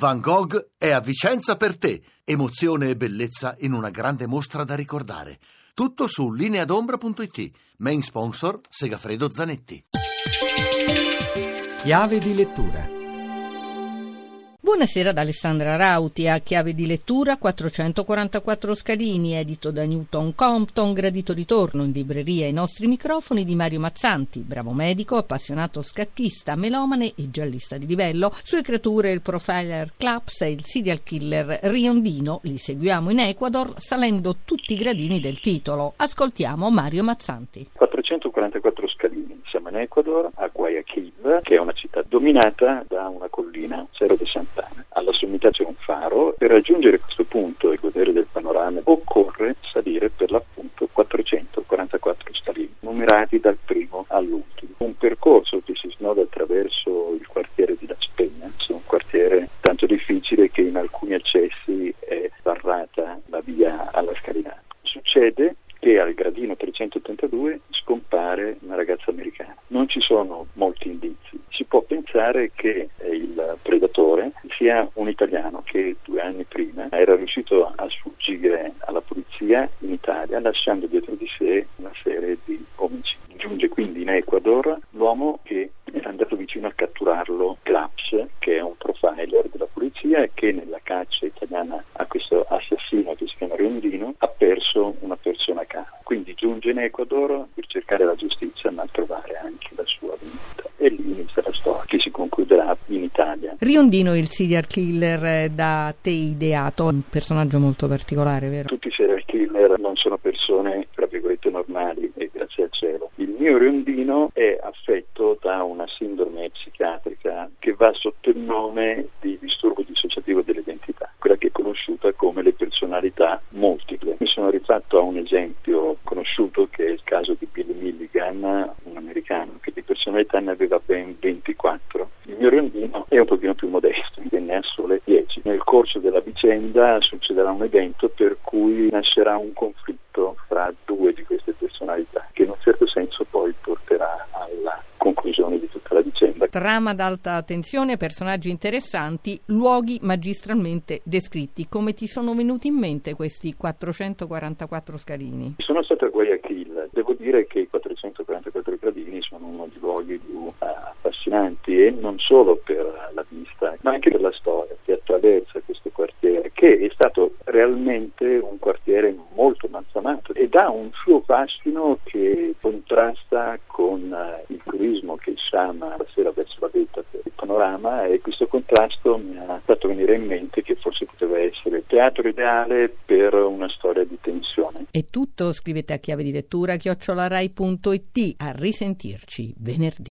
Van Gogh è a Vicenza per te. Emozione e bellezza in una grande mostra da ricordare. Tutto su lineadombra.it. Main sponsor Segafredo Zanetti. Chiave di lettura Buonasera da Alessandra Rauti, a chiave di lettura 444 scalini, edito da Newton Compton, gradito ritorno in libreria ai nostri microfoni di Mario Mazzanti, bravo medico, appassionato scattista, melomane e giallista di livello. Sue creature il profiler Claps e il serial killer Riondino, li seguiamo in Ecuador salendo tutti i gradini del titolo. Ascoltiamo Mario Mazzanti. 444 scalini, siamo in Ecuador, a Guayaquil, che è una città dominata da una collina, Cerro de Santa sommità c'è un faro. Per raggiungere questo punto e godere del panorama occorre salire per l'appunto 444 scalini, numerati dal primo all'ultimo. Un percorso che si snoda attraverso il quartiere di La Spegna, un quartiere tanto difficile che in alcuni accessi è barrata la via alla scalinata. Succede che al gradino 382 scompare una ragazza americana. Non ci sono molti indizi. Si può pensare che il predatore sia un italiano che due anni prima era riuscito a sfuggire alla polizia in Italia lasciando dietro di sé una serie di omicidi. Giunge quindi in Ecuador l'uomo che era andato vicino a catturarlo, Claps, che è un profiler della polizia e che nella caccia italiana a questo assassino che si chiama Riondino ha perso una persona cara. Quindi giunge in Ecuador per cercare la giustizia ma trovare anche la sua vita. E lì inizia la storia che si concluderà in Italia. Riondino, il serial killer eh, da te ideato, un personaggio molto particolare, vero? Tutti i serial killer non sono persone, tra virgolette, normali e grazie al cielo. Il mio Riondino è affetto da una sindrome psichiatrica che va sotto il nome di disturbo dissociativo dell'identità, quella che è conosciuta come le personalità multiple. Mi sono rifatto a un esempio conosciuto che è il caso di Billy Milligan, un americano che di personalità ne aveva ben 24. Il mio Riondino è un pochino più modesto, ne ha sole 10. Nel corso della vicenda succederà un evento per cui nascerà un conflitto fra due di queste personalità che in un Trama d'alta tensione, personaggi interessanti, luoghi magistralmente descritti. Come ti sono venuti in mente questi 444 scalini? Sono stato a Guayaquil. Devo dire che i 444 scalini sono uno dei luoghi più uh, affascinanti e non solo per la vista, ma anche per la storia che attraversa questo quartiere, che è stato realmente un quartiere molto malsamato ed ha un suo fascino che contrasta con uh, il turismo che sciama la sera verso la vetta per il panorama e questo contrasto mi ha fatto venire in mente che forse poteva essere il teatro ideale per una storia di tensione. È tutto, scrivete a chiave di lettura chiocciolarai.it a risentirci venerdì.